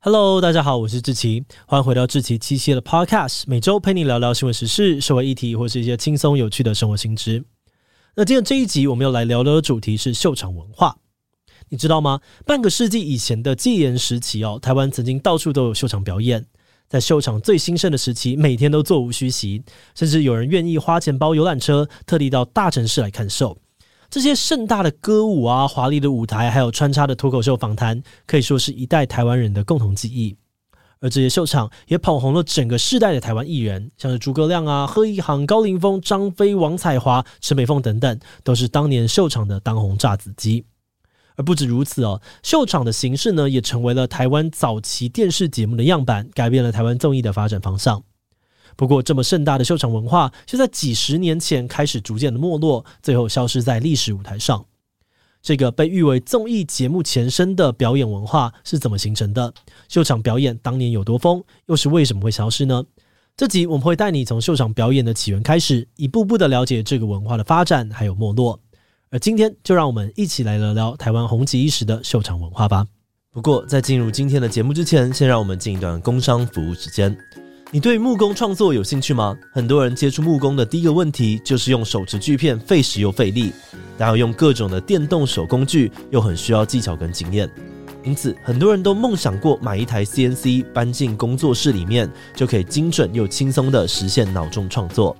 Hello，大家好，我是志奇，欢迎回到志奇七七的 Podcast，每周陪你聊聊新闻时事、社会议题，或是一些轻松有趣的生活新知。那今天这一集我们要来聊聊的主题是秀场文化。你知道吗？半个世纪以前的戒严时期哦，台湾曾经到处都有秀场表演。在秀场最兴盛的时期，每天都座无虚席，甚至有人愿意花钱包游览车，特地到大城市来看秀。这些盛大的歌舞啊，华丽的舞台，还有穿插的脱口秀访谈，可以说是一代台湾人的共同记忆。而这些秀场也捧红了整个世代的台湾艺人，像是诸葛亮啊、贺一航、高凌风、张飞、王彩华、陈美凤等等，都是当年秀场的当红炸子鸡。而不止如此哦，秀场的形式呢，也成为了台湾早期电视节目的样板，改变了台湾综艺的发展方向。不过，这么盛大的秀场文化，却在几十年前开始逐渐的没落，最后消失在历史舞台上。这个被誉为综艺节目前身的表演文化是怎么形成的？秀场表演当年有多疯，又是为什么会消失呢？这集我们会带你从秀场表演的起源开始，一步步的了解这个文化的发展还有没落。而今天就让我们一起来聊聊台湾红极一时的秀场文化吧。不过，在进入今天的节目之前，先让我们进一段工商服务时间。你对木工创作有兴趣吗？很多人接触木工的第一个问题就是用手持锯片费时又费力，然后用各种的电动手工具又很需要技巧跟经验。因此，很多人都梦想过买一台 CNC 搬进工作室里面，就可以精准又轻松地实现脑中创作。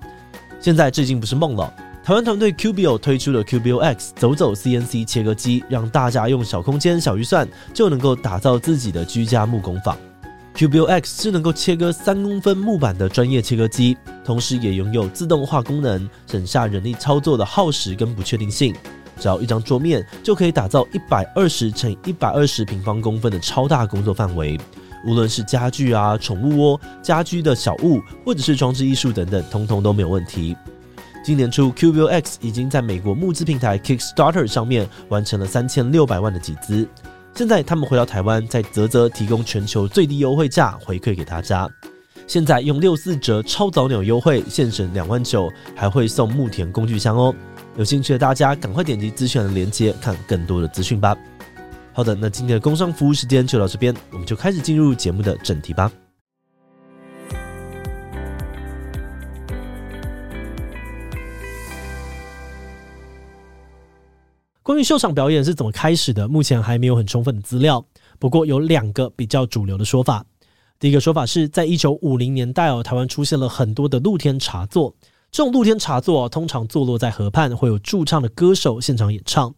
现在这已经不是梦了。台湾团队 QBO 推出了 QBO X 走走 CNC 切割机，让大家用小空间、小预算就能够打造自己的居家木工坊。QBO X 是能够切割三公分木板的专业切割机，同时也拥有自动化功能，省下人力操作的耗时跟不确定性。只要一张桌面就可以打造一百二十乘一百二十平方公分的超大工作范围，无论是家具啊、宠物窝、家居的小物，或者是装置艺术等等，通通都没有问题。今年初，QBO X 已经在美国募资平台 Kickstarter 上面完成了三千六百万的集资。现在他们回到台湾，在泽泽提供全球最低优惠价回馈给大家。现在用六四折超早鸟优惠，现省两万九，还会送牧田工具箱哦。有兴趣的大家赶快点击资讯的链接，看更多的资讯吧。好的，那今天的工商服务时间就到这边，我们就开始进入节目的正题吧。关于秀场表演是怎么开始的，目前还没有很充分的资料。不过有两个比较主流的说法。第一个说法是在一九五零年代哦，台湾出现了很多的露天茶座。这种露天茶座，通常坐落在河畔，会有驻唱的歌手现场演唱。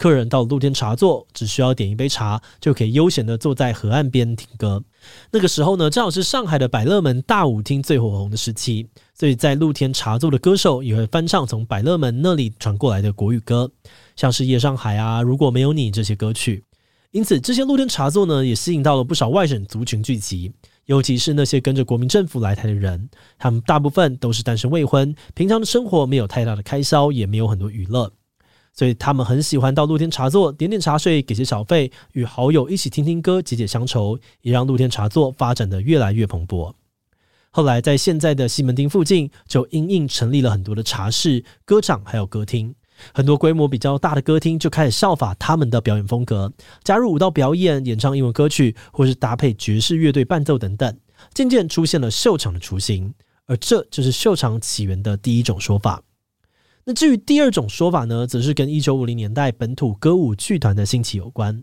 客人到露天茶座，只需要点一杯茶，就可以悠闲的坐在河岸边听歌。那个时候呢，正好是上海的百乐门大舞厅最火红的时期，所以在露天茶座的歌手也会翻唱从百乐门那里传过来的国语歌。像是《夜上海》啊，《如果没有你》这些歌曲，因此这些露天茶座呢，也吸引到了不少外省族群聚集，尤其是那些跟着国民政府来台的人，他们大部分都是单身未婚，平常的生活没有太大的开销，也没有很多娱乐，所以他们很喜欢到露天茶座点点茶水，给些小费，与好友一起听听歌，解解乡愁，也让露天茶座发展得越来越蓬勃。后来在现在的西门町附近，就因应成立了很多的茶室、歌场，还有歌厅。很多规模比较大的歌厅就开始效法他们的表演风格，加入舞蹈表演、演唱英文歌曲，或是搭配爵士乐队伴奏等等，渐渐出现了秀场的雏形。而这就是秀场起源的第一种说法。至于第二种说法呢，则是跟一九五零年代本土歌舞剧团的兴起有关。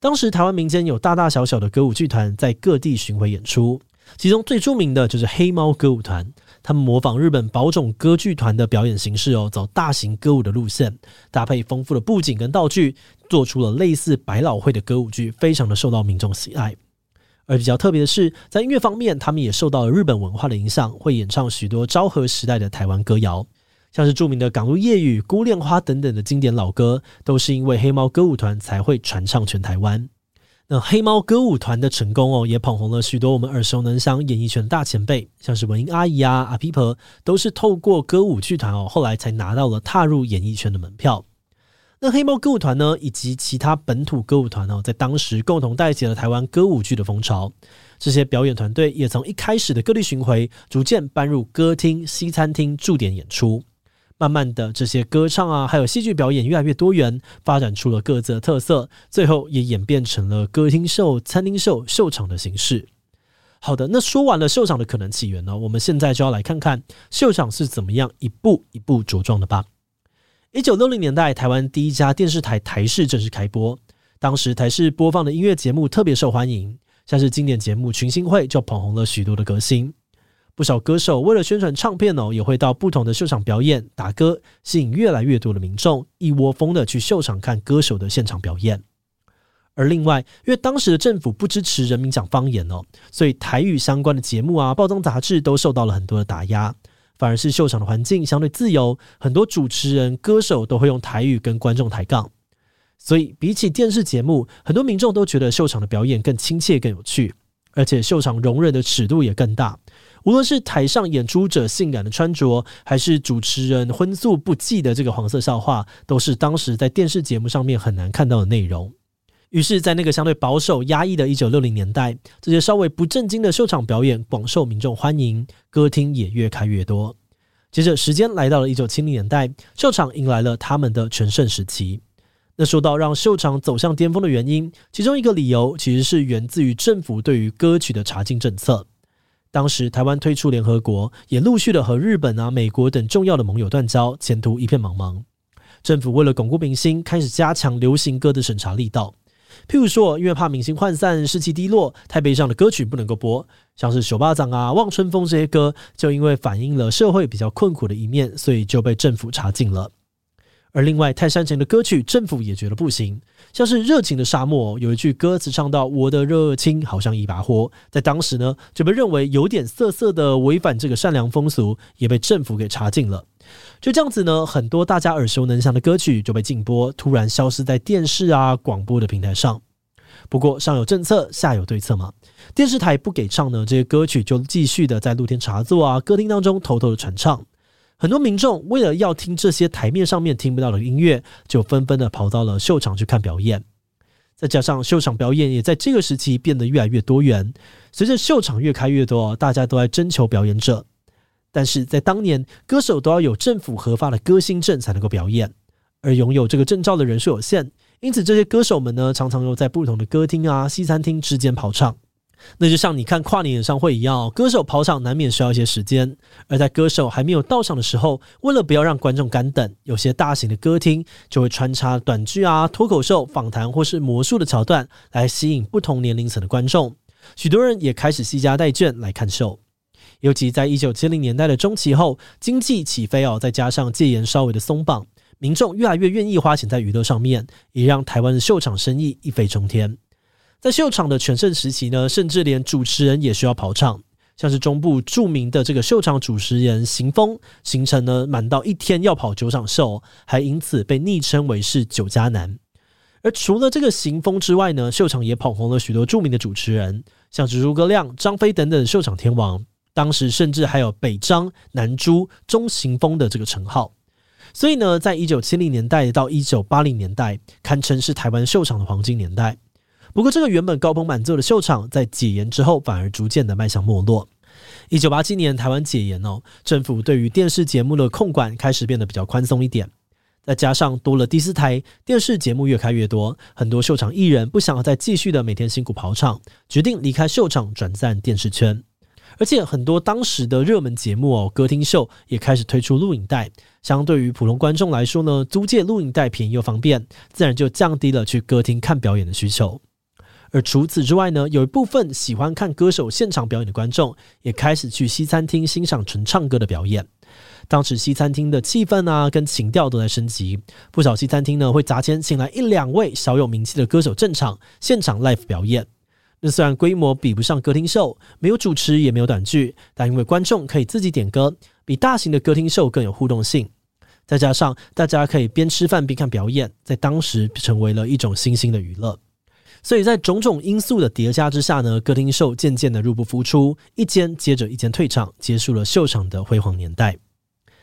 当时台湾民间有大大小小的歌舞剧团在各地巡回演出，其中最著名的就是黑猫歌舞团。他们模仿日本宝冢歌剧团的表演形式哦，走大型歌舞的路线，搭配丰富的布景跟道具，做出了类似百老汇的歌舞剧，非常的受到民众喜爱。而比较特别的是，在音乐方面，他们也受到了日本文化的影响，会演唱许多昭和时代的台湾歌谣，像是著名的《港路夜雨》《孤恋花》等等的经典老歌，都是因为黑猫歌舞团才会传唱全台湾。那黑猫歌舞团的成功哦，也捧红了许多我们耳熟能详演艺圈的大前辈，像是文英阿姨啊、阿皮婆，都是透过歌舞剧团哦，后来才拿到了踏入演艺圈的门票。那黑猫歌舞团呢，以及其他本土歌舞团哦，在当时共同带起了台湾歌舞剧的风潮。这些表演团队也从一开始的各地巡回，逐渐搬入歌厅、西餐厅驻点演出。慢慢的，这些歌唱啊，还有戏剧表演越来越多元，发展出了各自的特色，最后也演变成了歌厅秀、餐厅秀、秀场的形式。好的，那说完了秀场的可能起源呢，我们现在就要来看看秀场是怎么样一步一步茁壮的吧。一九六零年代，台湾第一家电视台台视正式开播，当时台视播放的音乐节目特别受欢迎，像是经典节目《群星会》就捧红了许多的歌星。不少歌手为了宣传唱片哦，也会到不同的秀场表演打歌，吸引越来越多的民众一窝蜂的去秀场看歌手的现场表演。而另外，因为当时的政府不支持人民讲方言哦，所以台语相关的节目啊、报章杂志都受到了很多的打压。反而是秀场的环境相对自由，很多主持人、歌手都会用台语跟观众抬杠。所以比起电视节目，很多民众都觉得秀场的表演更亲切、更有趣，而且秀场容忍的尺度也更大。无论是台上演出者性感的穿着，还是主持人荤素不忌的这个黄色笑话，都是当时在电视节目上面很难看到的内容。于是，在那个相对保守、压抑的一九六零年代，这些稍微不正经的秀场表演广受民众欢迎，歌厅也越开越多。接着，时间来到了一九七零年代，秀场迎来了他们的全盛时期。那说到让秀场走向巅峰的原因，其中一个理由其实是源自于政府对于歌曲的查禁政策。当时台湾退出联合国，也陆续的和日本啊、美国等重要的盟友断交，前途一片茫茫。政府为了巩固民心，开始加强流行歌的审查力道。譬如说，因为怕民心涣散、士气低落，太悲伤的歌曲不能够播，像是《手巴掌》啊、《望春风》这些歌，就因为反映了社会比较困苦的一面，所以就被政府查禁了。而另外，太煽情的歌曲，政府也觉得不行。像是《热情的沙漠》，有一句歌词唱到“我的热情好像一把火”，在当时呢，就被认为有点涩涩的，违反这个善良风俗，也被政府给查禁了。就这样子呢，很多大家耳熟能详的歌曲就被禁播，突然消失在电视啊、广播的平台上。不过上有政策，下有对策嘛。电视台不给唱呢，这些歌曲就继续的在露天茶座啊、歌厅当中偷偷的传唱。很多民众为了要听这些台面上面听不到的音乐，就纷纷的跑到了秀场去看表演。再加上秀场表演也在这个时期变得越来越多元，随着秀场越开越多，大家都在征求表演者。但是在当年，歌手都要有政府核发的歌星证才能够表演，而拥有这个证照的人数有限，因此这些歌手们呢，常常又在不同的歌厅啊、西餐厅之间跑唱。那就像你看跨年演唱会一样，歌手跑场难免需要一些时间。而在歌手还没有到场的时候，为了不要让观众干等，有些大型的歌厅就会穿插短剧啊、脱口秀、访谈或是魔术的桥段，来吸引不同年龄层的观众。许多人也开始惜家带眷来看秀。尤其在一九七零年代的中期后，经济起飞哦，再加上戒严稍微的松绑，民众越来越愿意花钱在娱乐上面，也让台湾的秀场生意一飞冲天。在秀场的全盛时期呢，甚至连主持人也需要跑场，像是中部著名的这个秀场主持人邢峰，行程呢满到一天要跑九场秀，还因此被昵称为是“酒家男”。而除了这个邢丰之外呢，秀场也捧红了许多著名的主持人，像是诸葛亮、张飞等等秀场天王。当时甚至还有北张、南朱、中邢丰的这个称号。所以呢，在一九七零年代到一九八零年代，堪称是台湾秀场的黄金年代。不过，这个原本高朋满座的秀场，在解严之后，反而逐渐的迈向没落。一九八七年，台湾解严哦，政府对于电视节目的控管开始变得比较宽松一点。再加上多了第四台，电视节目越开越多，很多秀场艺人不想要再继续的每天辛苦跑场，决定离开秀场，转战电视圈。而且，很多当时的热门节目哦，歌厅秀也开始推出录影带。相对于普通观众来说呢，租借录影带便宜又方便，自然就降低了去歌厅看表演的需求。而除此之外呢，有一部分喜欢看歌手现场表演的观众，也开始去西餐厅欣赏纯唱歌的表演。当时西餐厅的气氛啊，跟情调都在升级，不少西餐厅呢会砸钱请来一两位小有名气的歌手镇场现场 live 表演。那虽然规模比不上歌厅秀，没有主持也没有短剧，但因为观众可以自己点歌，比大型的歌厅秀更有互动性。再加上大家可以边吃饭边看表演，在当时成为了一种新兴的娱乐。所以在种种因素的叠加之下呢，歌厅秀渐渐的入不敷出，一间接着一间退场，结束了秀场的辉煌年代。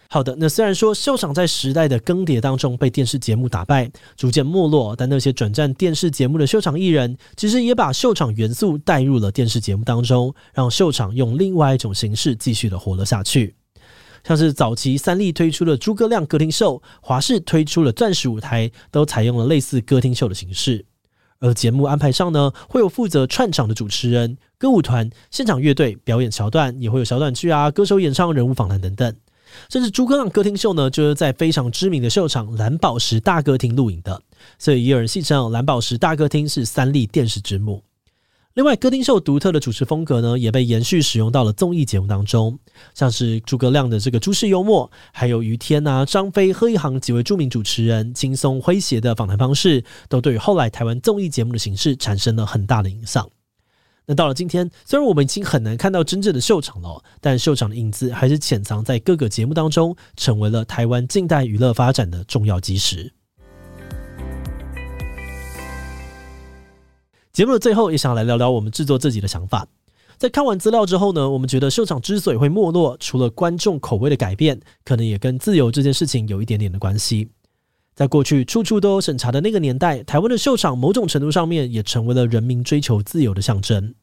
好的，那虽然说秀场在时代的更迭当中被电视节目打败，逐渐没落，但那些转战电视节目的秀场艺人，其实也把秀场元素带入了电视节目当中，让秀场用另外一种形式继续的活了下去。像是早期三立推出的诸葛亮歌厅秀，华视推出了钻石舞台，都采用了类似歌厅秀的形式。而节目安排上呢，会有负责串场的主持人、歌舞团、现场乐队表演桥段，也会有小短剧啊、歌手演唱、人物访谈等等。甚至诸葛亮歌厅秀呢，就是在非常知名的秀场蓝宝石大歌厅录影的，所以也有人戏称蓝宝石大歌厅是三立电视之母。另外，歌厅秀独特的主持风格呢，也被延续使用到了综艺节目当中，像是诸葛亮的这个诸事幽默，还有于天啊、张飞、贺一航几位著名主持人轻松诙谐的访谈方式，都对于后来台湾综艺节目的形式产生了很大的影响。那到了今天，虽然我们已经很难看到真正的秀场了，但秀场的影子还是潜藏在各个节目当中，成为了台湾近代娱乐发展的重要基石。节目的最后，也想来聊聊我们制作自己的想法。在看完资料之后呢，我们觉得秀场之所以会没落，除了观众口味的改变，可能也跟自由这件事情有一点点的关系。在过去处处都有审查的那个年代，台湾的秀场某种程度上面也成为了人民追求自由的象征。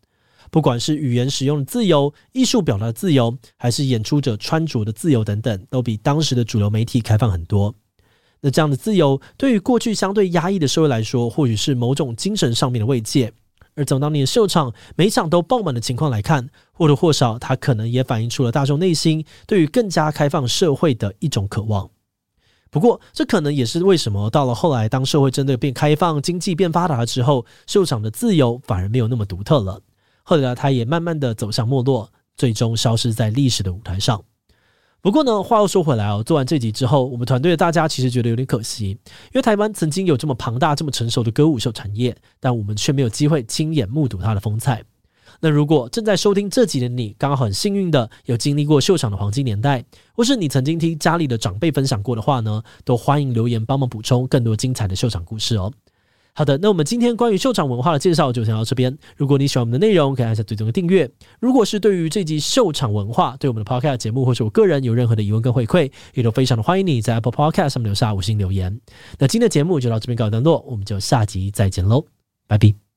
不管是语言使用的自由、艺术表达的自由，还是演出者穿着的自由等等，都比当时的主流媒体开放很多。那这样的自由，对于过去相对压抑的社会来说，或许是某种精神上面的慰藉。而从当年秀场每场都爆满的情况来看，或多或少，它可能也反映出了大众内心对于更加开放社会的一种渴望。不过，这可能也是为什么到了后来，当社会真的变开放、经济变发达之后，秀场的自由反而没有那么独特了。后来，它也慢慢的走向没落，最终消失在历史的舞台上。不过呢，话又说回来哦，做完这集之后，我们团队的大家其实觉得有点可惜，因为台湾曾经有这么庞大、这么成熟的歌舞秀产业，但我们却没有机会亲眼目睹它的风采。那如果正在收听这集的你，刚好很幸运的有经历过秀场的黄金年代，或是你曾经听家里的长辈分享过的话呢，都欢迎留言帮忙补充更多精彩的秀场故事哦。好的，那我们今天关于秀场文化的介绍就先到这边。如果你喜欢我们的内容，可以按下最终的订阅。如果是对于这集秀场文化，对我们的 Podcast 节目或是我个人有任何的疑问跟回馈，也都非常的欢迎你在 Apple Podcast 上面留下五星留言。那今天的节目就到这边告一段落，我们就下集再见喽，拜拜。